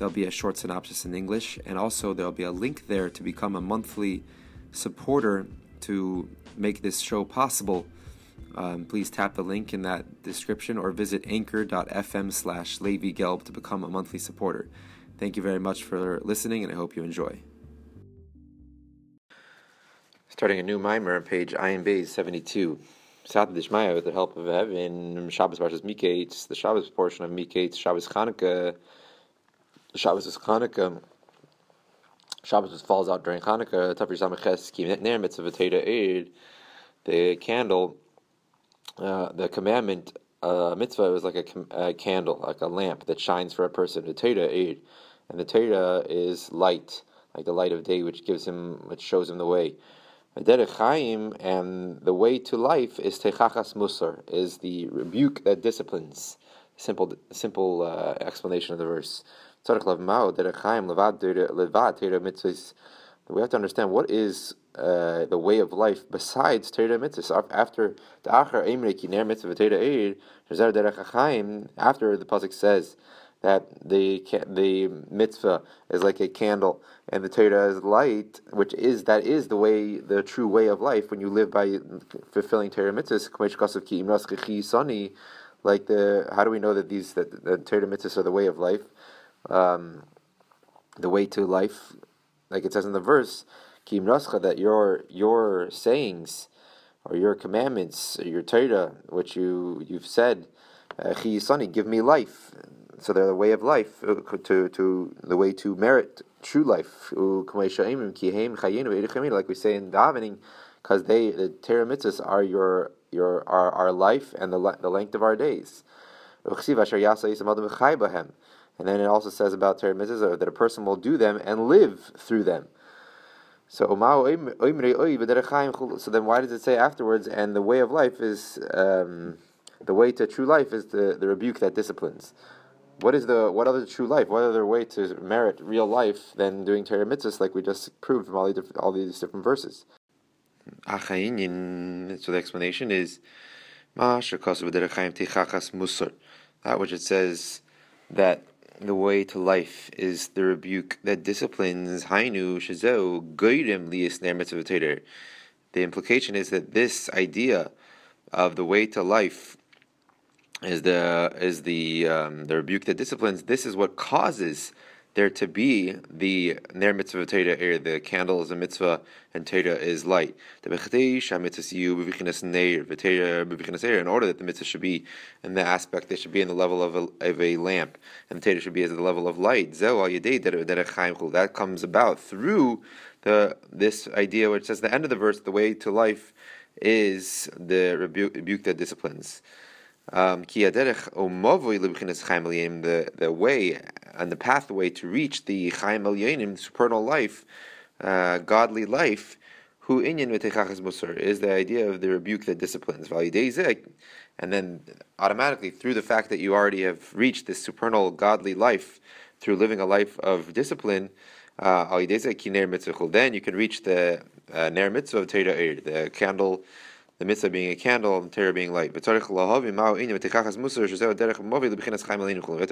There'll be a short synopsis in English, and also there'll be a link there to become a monthly supporter to make this show possible. Um, please tap the link in that description or visit anchor.fm slash Levi Gelb to become a monthly supporter. Thank you very much for listening, and I hope you enjoy. Starting a new mimer on page Ayin Bays 72. Satan Dishmaya, with the help of heaven, Shabbos Parshas Miketz, the Shabbos portion of Miketz, Shabbos Chanukah, Shabbos is Chanukah. Shabbos falls out during Chanukah. Tafri Samaches Ner Mitzvah Eid. The candle, uh, the commandment uh, mitzvah is like a, a, candle, like a lamp that shines for a person. The Torah Eid, and the Torah is light, like the light of day, which gives him, which shows him the way. Derech Chaim and the way to life is Techachas Musar, is the rebuke that disciplines. Simple, simple uh, explanation of the verse. We have to understand what is uh, the way of life besides Torah mitzvahs. After the Achar Emre Kiner mitzvah Eir, after the pasuk says that the the mitzvah is like a candle and the Torah is light, which is that is the way, the true way of life when you live by fulfilling Torah mitzvahs. Like the, how do we know that these that the Torah mitzvahs are the way of life? Um, the way to life, like it says in the verse, Kim Rascha, that your your sayings or your commandments, or your Torah, which you you've said, uh, give me life. So they're the way of life, uh, to to the way to merit true life. Like we say in davening, because they the Torah mitzvahs are your your our, our life and the the length of our days. And then it also says about Torah that a person will do them and live through them. So, so then why does it say afterwards, and the way of life is, um, the way to true life is the, the rebuke that disciplines. What is the what other true life? What other way to merit real life than doing Torah like we just proved from all, the all these different verses? So the explanation is that which it says that the way to life is the rebuke that disciplines hainu shazo goyim liyis The implication is that this idea of the way to life is the is the um, the rebuke that disciplines. This is what causes there to be the ner mitzvah Torah er, the candle is a mitzvah and Torah is light. In order that the mitzvah should be in the aspect, they should be in the level of a, of a lamp, and the Torah should be at the level of light. That comes about through the this idea which says the end of the verse, the way to life is the rebuke that disciplines. Um, the the way and the pathway to reach the Chaim Elyonim, supernal life, uh, godly life, who inyan musar is the idea of the rebuke that disciplines. And then automatically, through the fact that you already have reached this supernal godly life through living a life of discipline, uh, then you can reach the uh, ner mitzvah of the candle the mitzvah being a candle and the Torah being light. We have to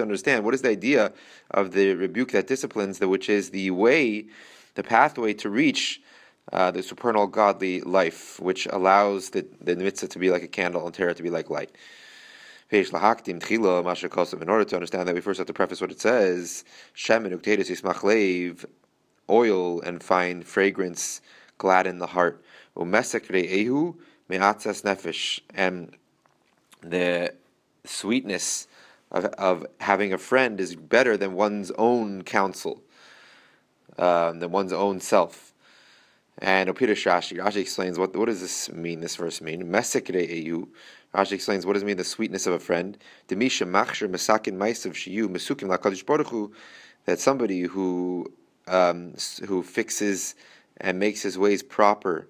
understand what is the idea of the rebuke that disciplines, which is the way, the pathway to reach uh, the supernal godly life, which allows the, the mitzvah to be like a candle and Torah to be like light. In order to understand that, we first have to preface what it says: oil and fine fragrance gladden the heart me'atzas nefesh, and the sweetness of, of having a friend is better than one's own counsel, uh, than one's own self. And Opira Shashi, Rashi explains what what does this mean? This verse mean mesekre eyu. Rashi explains what does it mean the sweetness of a friend. Demisha machshir mesakin maisav shiyu mesukim lakadish baruch that somebody who um, who fixes and makes his ways proper,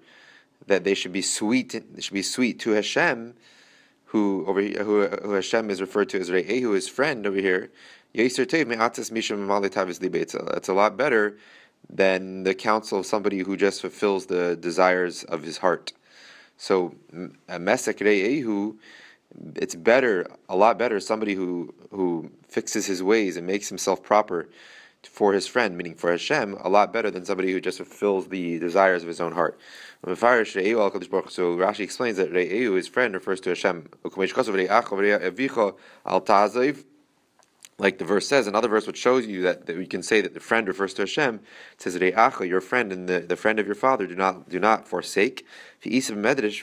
that they should be sweet, they should be sweet to Hashem, who over who, who Hashem is referred to as Re'ehu, his friend over here. That's a lot better than the counsel of somebody who just fulfills the desires of his heart. So, a Mesek Re'ehu, it's better, a lot better, somebody who, who fixes his ways and makes himself proper for his friend, meaning for Hashem, a lot better than somebody who just fulfills the desires of his own heart. So Rashi explains that Re'eu, his friend, refers to Hashem. Like the verse says, another verse which shows you that, that we can say that the friend refers to Hashem. It says, Re'acha, your friend and the, the friend of your father, do not do not forsake. And it says in the Medrash,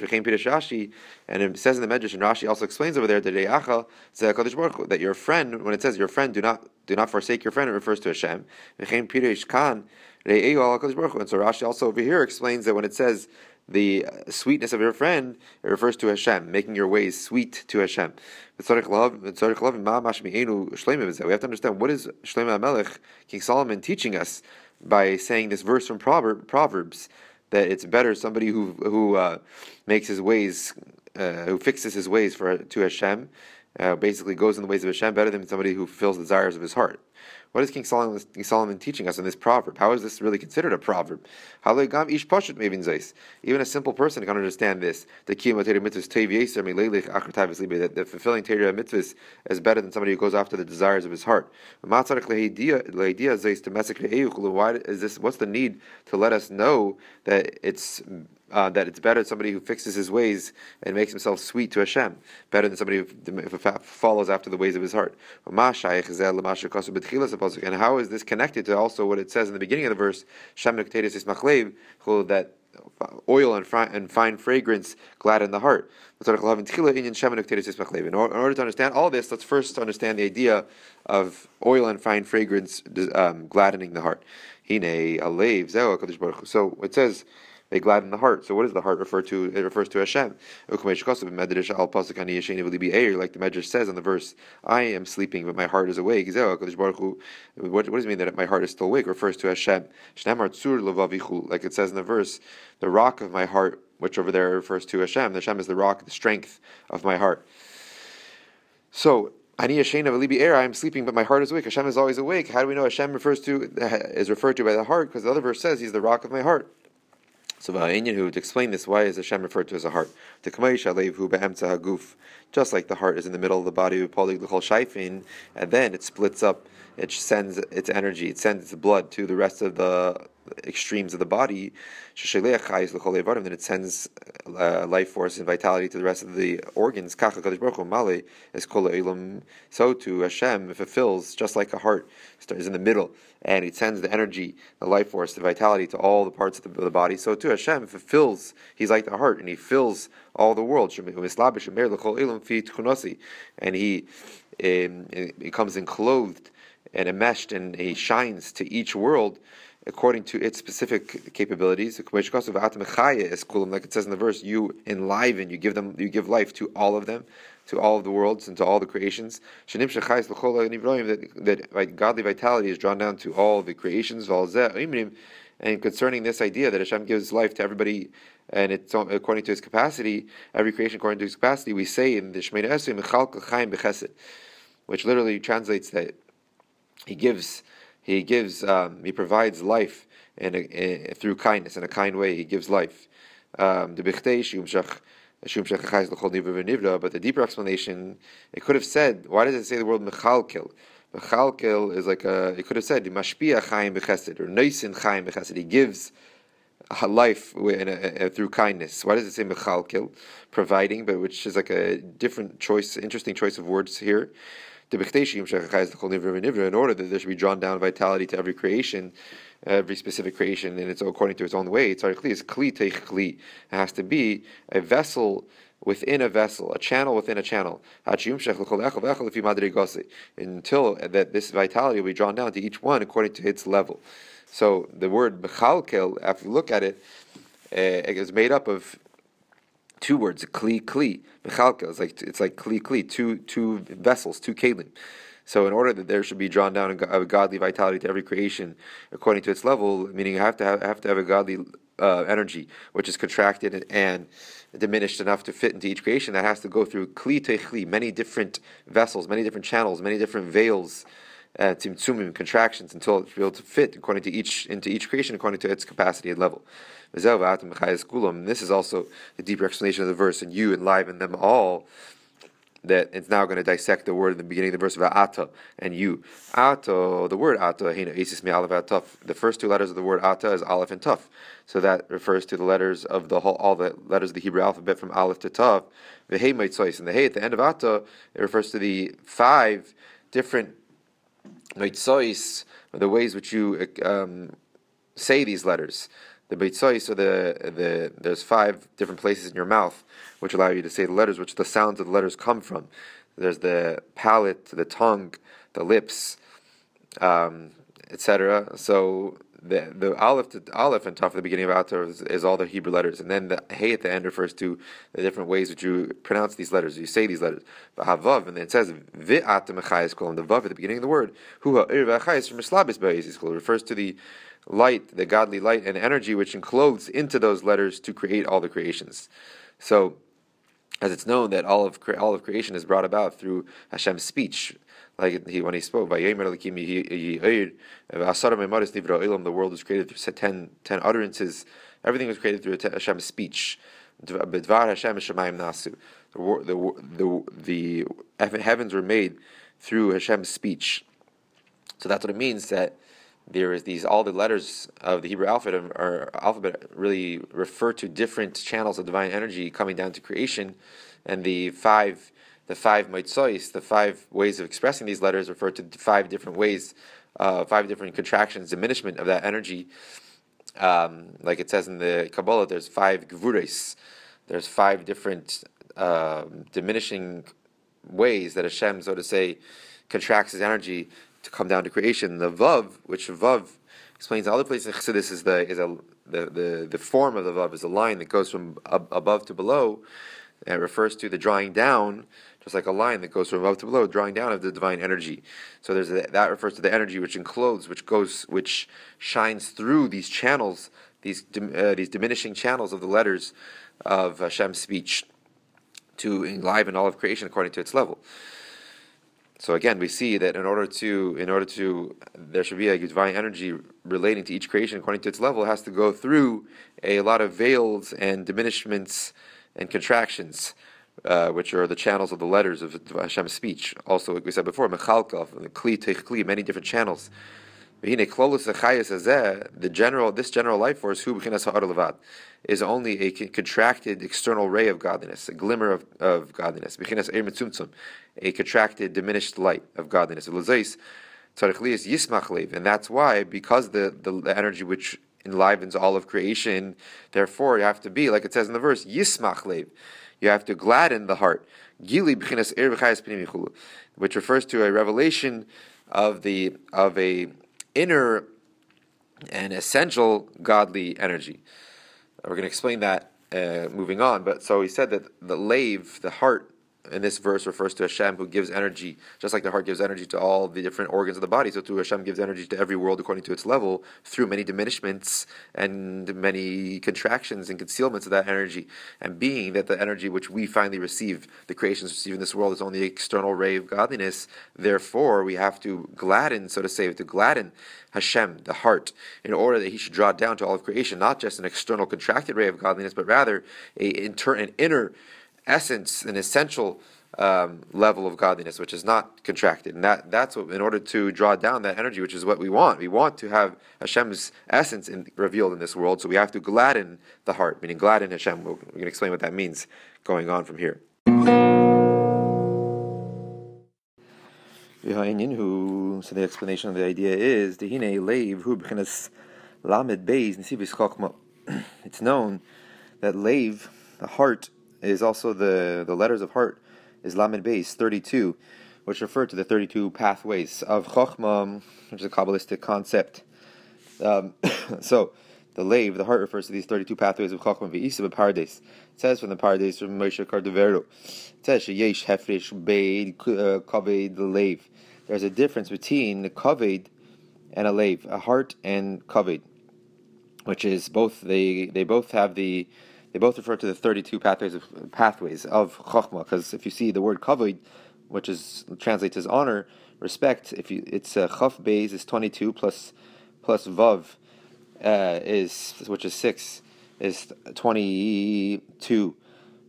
and Rashi also explains over there that Re'acha that your friend, when it says your friend, do not do not forsake your friend, it refers to Hashem. And so Rashi also over here explains that when it says the sweetness of your friend, it refers to Hashem, making your ways sweet to Hashem. We have to understand what is Shlomo Melech, King Solomon, teaching us by saying this verse from Proverbs that it's better somebody who who uh, makes his ways, uh, who fixes his ways for to Hashem, uh, basically goes in the ways of Hashem better than somebody who fulfills the desires of his heart. What is King Solomon, King Solomon teaching us in this proverb? How is this really considered a proverb? Even a simple person can understand this. The the fulfilling Torah mitzvahs is better than somebody who goes after the desires of his heart. Why is this? What's the need to let us know that it's uh, that it's better somebody who fixes his ways and makes himself sweet to Hashem, better than somebody who follows after the ways of his heart. And how is this connected to also what it says in the beginning of the verse, that oil and, fine, and fine fragrance gladden the heart. In order to understand all this, let's first understand the idea of oil and fine fragrance um, gladdening the heart. So it says, they gladden the heart. So what does the heart refer to? It refers to Hashem. Like the Medrash says in the verse, I am sleeping, but my heart is awake. What, what does it mean that my heart is still awake? It refers to Hashem. Like it says in the verse, the rock of my heart, which over there refers to Hashem. The Hashem is the rock, the strength of my heart. So Yashena Valibi I am sleeping, but my heart is awake. Hashem is always awake. How do we know Hashem refers to is referred to by the heart? Because the other verse says He's the rock of my heart. So who to explain this, why is Hashem referred to as a heart? Just like the heart is in the middle of the body, and then it splits up, it sends its energy, it sends its blood to the rest of the extremes of the body, then it sends uh, life force and vitality to the rest of the organs. So to Hashem fulfills just like a heart is in the middle, and it sends the energy, the life force, the vitality to all the parts of the, of the body. So to Hashem fulfills. He's like the heart, and he fills all the world. And he um, becomes enclosed and enmeshed, and he shines to each world according to its specific capabilities. Like it says in the verse, you enliven, you give them, you give life to all of them, to all of the worlds and to all the creations. That, that godly vitality is drawn down to all the creations. And concerning this idea that Hashem gives life to everybody, and it's according to His capacity, every creation according to His capacity, we say in the Shemina Esrei, which literally translates that He gives he gives, um, he provides life in a, in, through kindness in a kind way. He gives life. Um, but the deeper explanation, it could have said, why does it say the word mechalkel? Mechalkel is like a, it could have said, mashpia chayim bechesed, or noisin chayim bechesed. He gives life through kindness. Why does it say mechalkel? Providing, but which is like a different choice, interesting choice of words here in order that there should be drawn down vitality to every creation, every specific creation, and it's according to its own way. It's kli kli. It has to be a vessel within a vessel, a channel within a channel, until that this vitality will be drawn down to each one according to its level. So the word bechalkel, if you look at it, uh, it is made up of two words, kli kli. Mechalka is like it's like kli kli, two two vessels, two kalim. So, in order that there should be drawn down a godly vitality to every creation according to its level, meaning you have to have, have to have a godly uh, energy which is contracted and diminished enough to fit into each creation, that has to go through kli techli, many different vessels, many different channels, many different veils uh, tzimtzumim, contractions, until it's able to fit according to each into each creation according to its capacity and level. This is also the deeper explanation of the verse, and you enliven them all. That it's now going to dissect the word in the beginning of the verse of ata and you. ato the word ata, the first two letters of the word ata is aleph and tuf. So that refers to the letters of the whole, all the letters of the Hebrew alphabet from aleph to tuf. The hey and the hey at the end of ata, it refers to the five different The ways which you um, say these letters. The Beitzois, so the, the, there's five different places in your mouth which allow you to say the letters, which the sounds of the letters come from. There's the palate, the tongue, the lips, um, etc. So the the aleph to, aleph and taf at the beginning of Atar is, is, all the Hebrew letters, and then the hey at the end refers to the different ways that you pronounce these letters, you say these letters. But havav, and then it says vi'at mechayis and the vav at the beginning of the word hu ha'ir from mislabis refers to the light, the godly light and energy which encloses into those letters to create all the creations. So. As it's known that all of all of creation is brought about through Hashem's speech, like he when he spoke by uh, the world was created through ten utterances. Everything was created through Hashem's speech. Uh, the, the, the, the heavens were made through Hashem's speech. So that's what it means that there is these all the letters of the Hebrew alphabet alphabet really refer to different channels of divine energy coming down to creation, and the five the five mitzvahs, the five ways of expressing these letters refer to five different ways, uh, five different contractions, diminishment of that energy. Um, like it says in the Kabbalah, there's five gvuris, there's five different uh, diminishing ways that Hashem, so to say, contracts his energy to come down to creation. The vav, which vav explains in other places in Chassidus, is the is a the, the, the form of the vav is a line that goes from ab- above to below. It refers to the drawing down just like a line that goes from above to below, drawing down of the divine energy. So there's a, that refers to the energy which encloses, which goes, which shines through these channels, these uh, these diminishing channels of the letters of Hashem's speech to enliven all of creation according to its level. So again, we see that in order to, in order to, there should be a divine energy relating to each creation according to its level. It has to go through a lot of veils and diminishments and contractions uh, which are the channels of the letters of Hashem's speech. Also, like we said before, Mechalkov, Kli, Kli, many different channels. The general, this general life force, who is only a contracted external ray of godliness, a glimmer of, of godliness, a contracted, diminished light of godliness. And that's why, because the, the, energy which enlivens all of creation, therefore you have to be, like it says in the verse, Yismach Lev. You have to gladden the heart. Gili which refers to a revelation of the of a inner and essential godly energy. We're going to explain that uh, moving on. But so he said that the lave, the heart, in this verse refers to Hashem who gives energy, just like the heart gives energy to all the different organs of the body. So too Hashem gives energy to every world according to its level through many diminishments and many contractions and concealments of that energy. And being that the energy which we finally receive, the creations receive in this world, is only the external ray of godliness, therefore we have to gladden, so to say, to gladden Hashem, the heart, in order that He should draw down to all of creation, not just an external contracted ray of godliness, but rather a inter- an inner essence, an essential um, level of godliness, which is not contracted. And that, that's what, in order to draw down that energy, which is what we want. We want to have Hashem's essence in, revealed in this world, so we have to gladden the heart, meaning gladden Hashem. We're going to explain what that means going on from here. So the explanation of the idea is It's known that lave, the heart, is also the, the letters of heart is Beis 32, which refer to the 32 pathways of Chokhmah, which is a Kabbalistic concept. Um, so, the lave, the heart refers to these 32 pathways of Chokhmah V'isa Pardes. It says from the Pardes from Moshe Cordovero. It says, Sheyesh Hefresh Beid uh, Kaved the lave. there's a difference between the kaved and a lave, a heart and kaved, which is both they they both have the they both refer to the 32 pathways of pathways of chokhmah. Because if you see the word kaved, which is translates as honor, respect, if you it's uh, chaf is 22 plus plus vav uh, is which is six is 22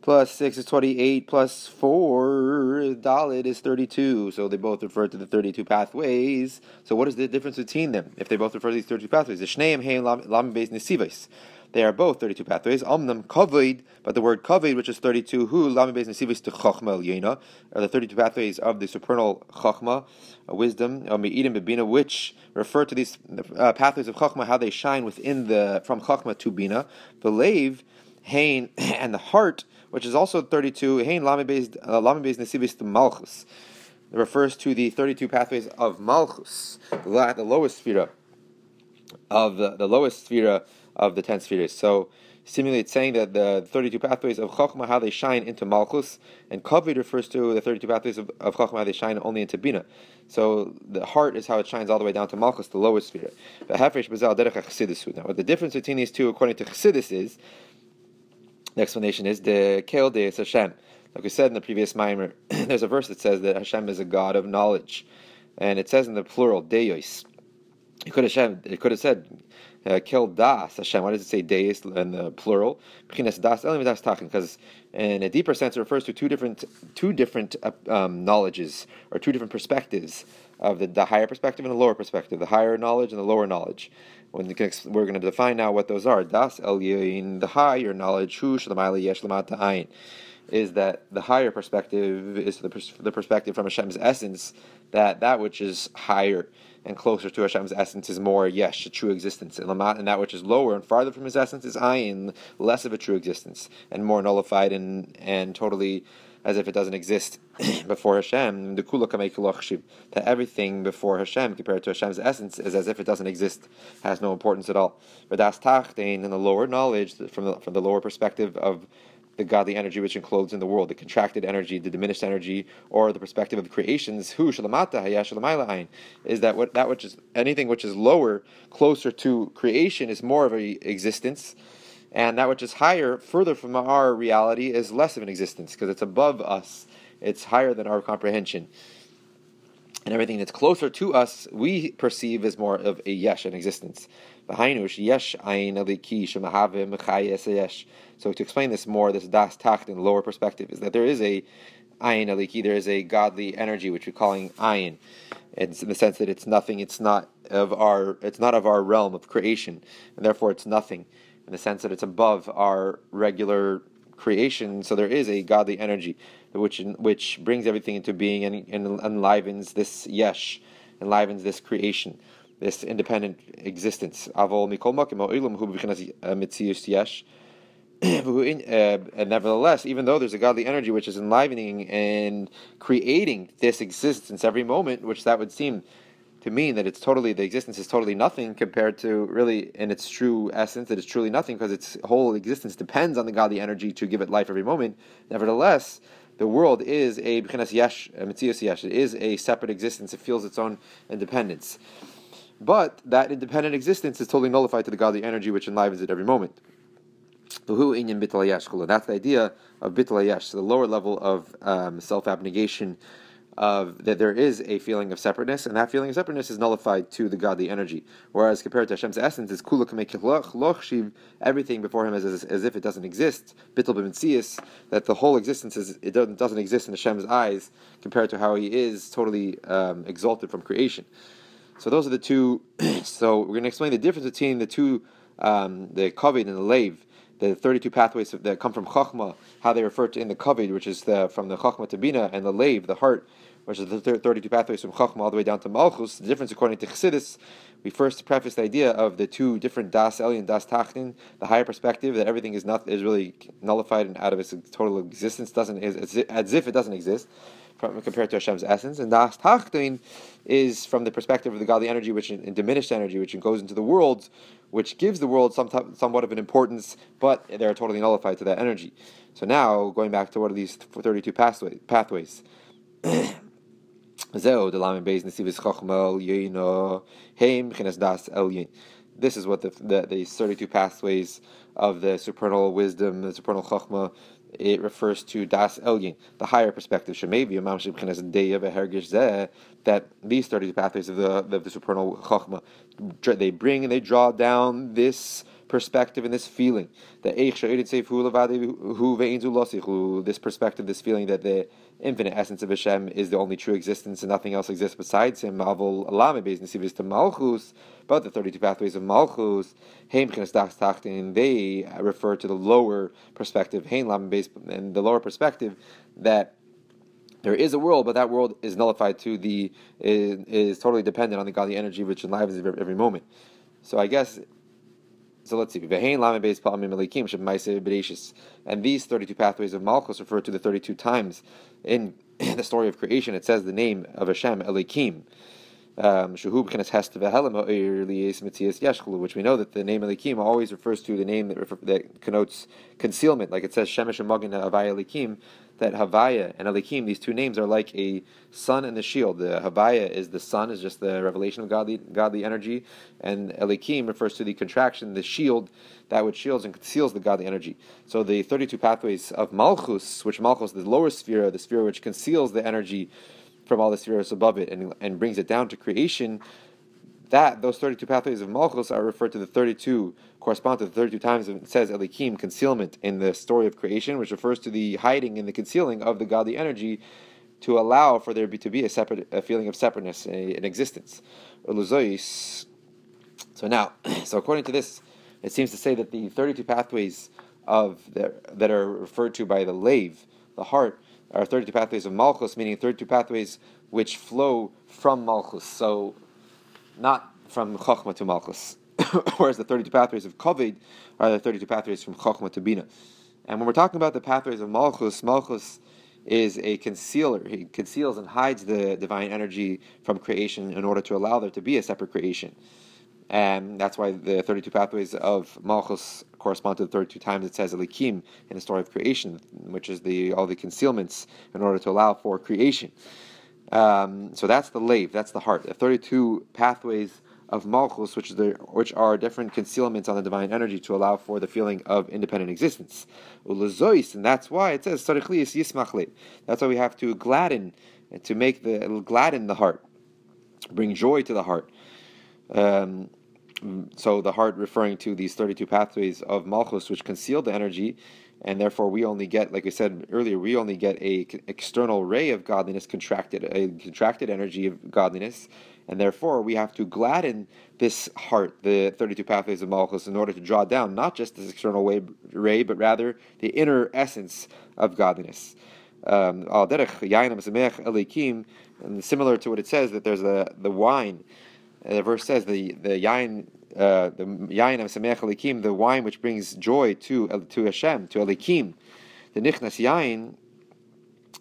plus 6 is 28 plus 4 dalit is 32 so they both refer to the 32 pathways. So what is the difference between them? If they both refer to these 32 pathways the shneim hein lam beis they are both 32 pathways. Omnam kavod, but the word kavod, which is 32, hu lami beis nesivis to chachma yena, are the 32 pathways of the supernal chachma, wisdom, me'idim bebina, which refer to these uh, pathways of chachma, how they shine within the from chachma to bina. The lave, hain, and the heart, which is also 32, hain lami beis uh, nesivis to malchus. Refers to the 32 pathways of malchus, the, lowest sphera of the, the lowest sphera of the ten spheres. So, seemingly it's saying that the 32 pathways of Chokhmah, how they shine into Malchus, and Kavod refers to the 32 pathways of, of Chokhmah, how they shine only into Bina. So, the heart is how it shines all the way down to Malchus, the lowest sphere. Now, what the difference between these two, according to Chassidus, is the explanation is the Kel Deis Hashem. Like we said in the previous mimer, there's a verse that says that Hashem is a God of knowledge. And it says in the plural, Deos. It could have, it could have said uh, kill das Hashem. Why does it say deis in the plural? because in a deeper sense it refers to two different two different uh, um, knowledges or two different perspectives of the, the higher perspective and the lower perspective, the higher knowledge and the lower knowledge. When we're going to define now what those are. Das el the higher knowledge, yesh is that the higher perspective is the, pers- the perspective from Hashem's essence, that that which is higher and closer to Hashem's essence is more yesh, a true existence, and that which is lower and farther from His essence is ayin, less of a true existence, and more nullified and and totally as if it doesn't exist before Hashem. The kula that everything before Hashem compared to Hashem's essence is as if it doesn't exist, has no importance at all. But that's tachtein in the lower knowledge from the from the lower perspective of the godly energy which encloses in the world, the contracted energy, the diminished energy, or the perspective of creations, who shalamata is that what that which is anything which is lower, closer to creation, is more of a existence, and that which is higher, further from our reality, is less of an existence because it's above us, it's higher than our comprehension. And everything that's closer to us, we perceive as more of a yesh, an existence. yesh so to explain this more, this das tacht in lower perspective is that there is a ayin aliki, there is a godly energy which we're calling ayin. It's in the sense that it's nothing, it's not of our it's not of our realm of creation, and therefore it's nothing, in the sense that it's above our regular creation. So there is a godly energy which which brings everything into being and, and enlivens this yesh, enlivens this creation, this independent existence. Uh, and nevertheless, even though there's a godly energy which is enlivening and creating this existence every moment, which that would seem to mean that it's totally the existence is totally nothing compared to really in its true essence that it's truly nothing because its whole existence depends on the godly energy to give it life every moment. Nevertheless, the world is a yesh, mitzias yesh. It is a separate existence. It feels its own independence. But that independent existence is totally nullified to the godly energy which enlivens it every moment. That's the idea of bitlayesh, the lower level of um, self-abnegation, of that there is a feeling of separateness, and that feeling of separateness is nullified to the godly energy. Whereas compared to Hashem's essence, is everything before Him is as, as if it doesn't exist. B'mitzias, that the whole existence is it doesn't, doesn't exist in Hashem's eyes compared to how He is totally um, exalted from creation. So those are the two. so we're going to explain the difference between the two, um, the kavod and the lave the 32 pathways that come from Chachma, how they refer to in the Kavod, which is the, from the Chachma to Bina, and the Lev, the heart, which is the 32 pathways from Chachma all the way down to Malchus. The difference, according to Chassidus, we first preface the idea of the two different Das Eli and Das Tachtin, the higher perspective that everything is not is really nullified and out of its total existence, doesn't is as if it doesn't exist compared to Hashem's essence, and Das Tachtin is from the perspective of the godly energy, which in, in diminished energy, which goes into the world, which gives the world some t- somewhat of an importance, but they're totally nullified to that energy. So now, going back to what are these 32 pathways? This is what the, the, the 32 pathways of the supernal wisdom, the supernal Chochmah, it refers to Das Elyin, the higher perspective. Shemevi Mamshib Kines Deya Vehergish Zeh, that these 30 pathways of the, of the supernal Chochmah, they bring and they draw down this perspective and this feeling that this perspective, this feeling that the infinite essence of Hashem is the only true existence and nothing else exists besides Him. But the 32 pathways of Malchus, they refer to the lower perspective, and the lower perspective that there is a world, but that world is nullified to the is, is totally dependent on the godly energy which enlivens every moment. So I guess so let's see. And these 32 pathways of Malchus refer to the 32 times in the story of creation. It says the name of Hashem, Elikim. Um, which we know that the name Elikim always refers to the name that, refer, that connotes concealment, like it says Shemesh Magin Avaya Elikim, that Havaya and Elikim, these two names are like a sun and the shield. The Havaya is the sun, is just the revelation of godly, godly energy, and Elikim refers to the contraction, the shield, that which shields and conceals the godly energy. So the 32 pathways of Malchus, which Malchus, is the lower sphere, the sphere which conceals the energy from all the spheres above it and, and brings it down to creation, that those 32 pathways of Malchus are referred to the 32 correspond to the 32 times it says Elikim concealment in the story of creation, which refers to the hiding and the concealing of the godly energy to allow for there to be a separate a feeling of separateness, a, an existence. So now, so according to this, it seems to say that the 32 pathways of the, that are referred to by the lave, the heart, are 32 pathways of Malchus, meaning 32 pathways which flow from Malchus. So, not from Chokhmah to Malchus. Whereas the 32 pathways of Kovid are the 32 pathways from Chokhmah to Bina. And when we're talking about the pathways of Malchus, Malchus is a concealer. He conceals and hides the divine energy from creation in order to allow there to be a separate creation. And that's why the 32 pathways of Malchus correspond to the 32 times it says Elikim in the story of creation, which is the all the concealments in order to allow for creation. Um, so that's the lave, that's the heart. The 32 pathways of Malchus, which, the, which are different concealments on the divine energy to allow for the feeling of independent existence. And that's why it says, That's why we have to gladden, to make the gladden the heart, bring joy to the heart. Um, so the heart referring to these 32 pathways of Malchus, which conceal the energy, and therefore we only get, like I said earlier, we only get a external ray of godliness contracted, a contracted energy of godliness, and therefore we have to gladden this heart, the 32 pathways of Malchus, in order to draw down not just this external way, ray, but rather the inner essence of godliness. Um, and similar to what it says that there's the the wine. Uh, the verse says the the yain uh, the yain of Sameach Elikim, the wine which brings joy to to Hashem, to Elikim, the Nichnas yain,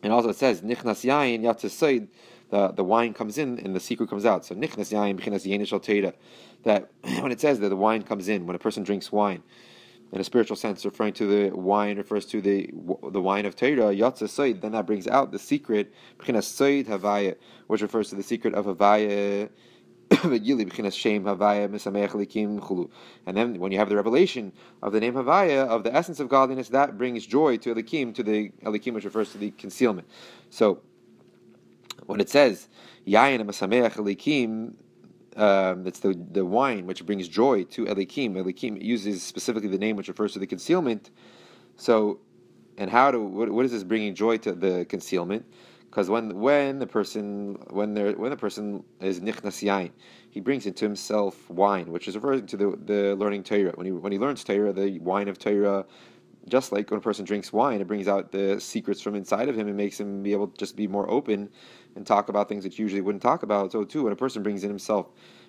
and also it says Nichnas yain yatzasid, the the wine comes in and the secret comes out. So Nichnas yain b'chinas yain that when it says that the wine comes in when a person drinks wine. In a spiritual sense, referring to the wine refers to the the wine of Torah, Yatza then that brings out the secret, Havaya, which refers to the secret of Havaya, and then when you have the revelation of the name Havaya, of the essence of godliness, that brings joy to Elikim, to the Elikim which refers to the concealment. So when it says Masameach Elikim, um, the, the wine which brings joy to Elikim. Elikim uses specifically the name which refers to the concealment. So, and how do what, what is this bringing joy to the concealment? Because when when the person when there when the person is nichnas yain, he brings into himself wine, which is referring to the, the learning Torah. When he when he learns Torah, the wine of Torah, just like when a person drinks wine, it brings out the secrets from inside of him and makes him be able to just be more open and talk about things that you usually wouldn't talk about. So too, when a person brings in himself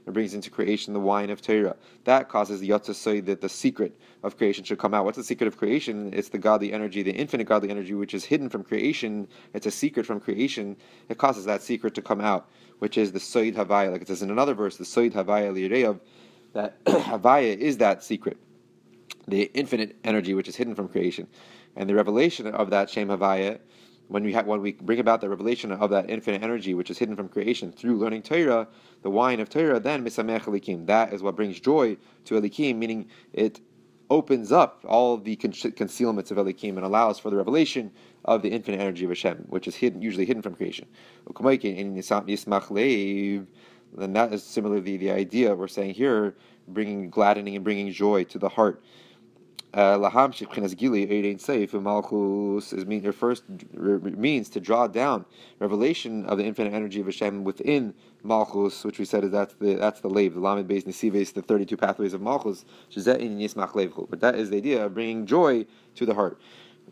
and brings into creation the wine of Torah. That causes the Yotza say that the secret of creation should come out. What's the secret of creation? It's the godly energy, the infinite godly energy, which is hidden from creation. It's a secret from creation. It causes that secret to come out, which is the Soid Havaya. Like it says in another verse, the Soid Havaya Lireyav, that Havaya is that secret, the infinite energy which is hidden from creation. And the revelation of that Shem Havaya when we ha- when we bring about the revelation of that infinite energy which is hidden from creation through learning Torah, the wine of Torah, then misamech elikim. That is what brings joy to elikim, meaning it opens up all the con- concealments of elikim and allows for the revelation of the infinite energy of Hashem, which is hidden, usually hidden from creation. Then that is similarly the idea we're saying here, bringing gladdening and bringing joy to the heart. Laham Malchus is mean refers means to draw down revelation of the infinite energy of Hashem within Malchus, which we said is that's the that's the lave, the Lamed base Nesives, the thirty two pathways of Malchus. But that is the idea of bringing joy to the heart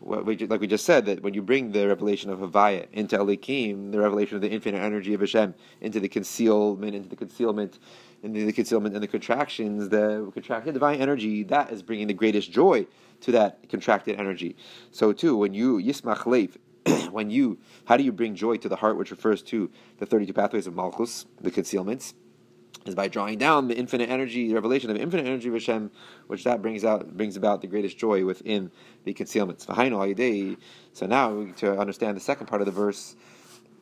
we, like we just said, that when you bring the revelation of Havaya into Elikim, the revelation of the infinite energy of Hashem, into the concealment, into the concealment, into the concealment and the contractions, the contracted divine energy, that is bringing the greatest joy to that contracted energy. So too, when you Yismach Lev, when you, how do you bring joy to the heart, which refers to the 32 pathways of Malchus, the concealments? is by drawing down the infinite energy, the revelation of infinite energy of Hashem, which that brings out brings about the greatest joy within the concealments. So now to understand the second part of the verse,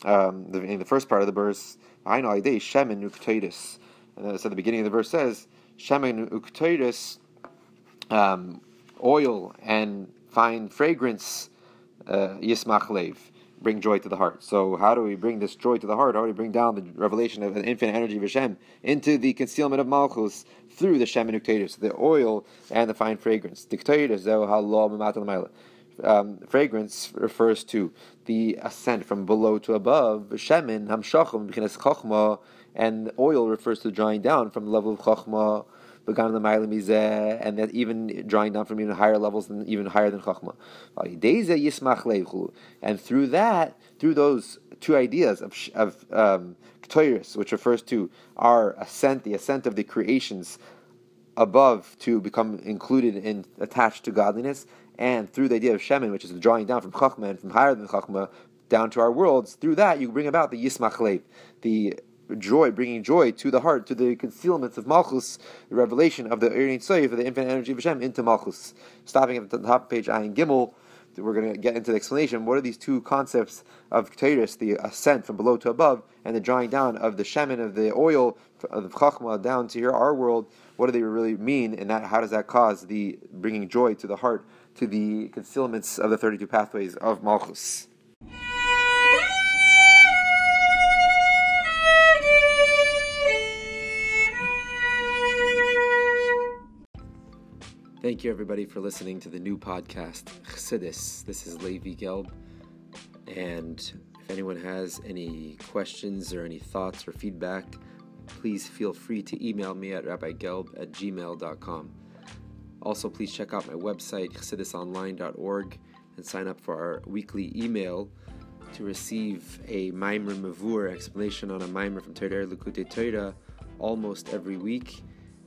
um, the, in the first part of the verse, shemen And so the beginning of the verse says, shemen uktoidis, um, oil and fine fragrance, uh, yismach bring joy to the heart. So how do we bring this joy to the heart? How do we bring down the revelation of the infinite energy of Hashem into the concealment of Malchus through the Shem and the oil and the fine fragrance. Um, fragrance refers to the ascent from below to above. Shemin, hamshachim, and oil refers to drawing down from the level of chachma and that even drawing down from even higher levels than even higher than Chachma. And through that, through those two ideas of, of um, which refers to our ascent, the ascent of the creations above to become included and attached to godliness, and through the idea of Shemin, which is the drawing down from Chachma and from higher than Chachma down to our worlds, through that you bring about the Yismachlev, the joy, bringing joy to the heart, to the concealments of Malchus, the revelation of the Erin of the infinite energy of Hashem, into Malchus. Stopping at the top of page Ayin Gimel, we're going to get into the explanation. What are these two concepts of Ketairis, the ascent from below to above, and the drawing down of the Shemin, of the oil, of the Chachma down to here, our world? What do they really mean, and that, how does that cause the bringing joy to the heart, to the concealments of the 32 pathways of Malchus? Thank you, everybody, for listening to the new podcast, Chassidus. This is Levi Gelb. And if anyone has any questions or any thoughts or feedback, please feel free to email me at rabbigelb at gmail.com. Also, please check out my website, chassidusonline.org, and sign up for our weekly email to receive a Maimer Mavur explanation on a Maimer from Torah Likutei Torah almost every week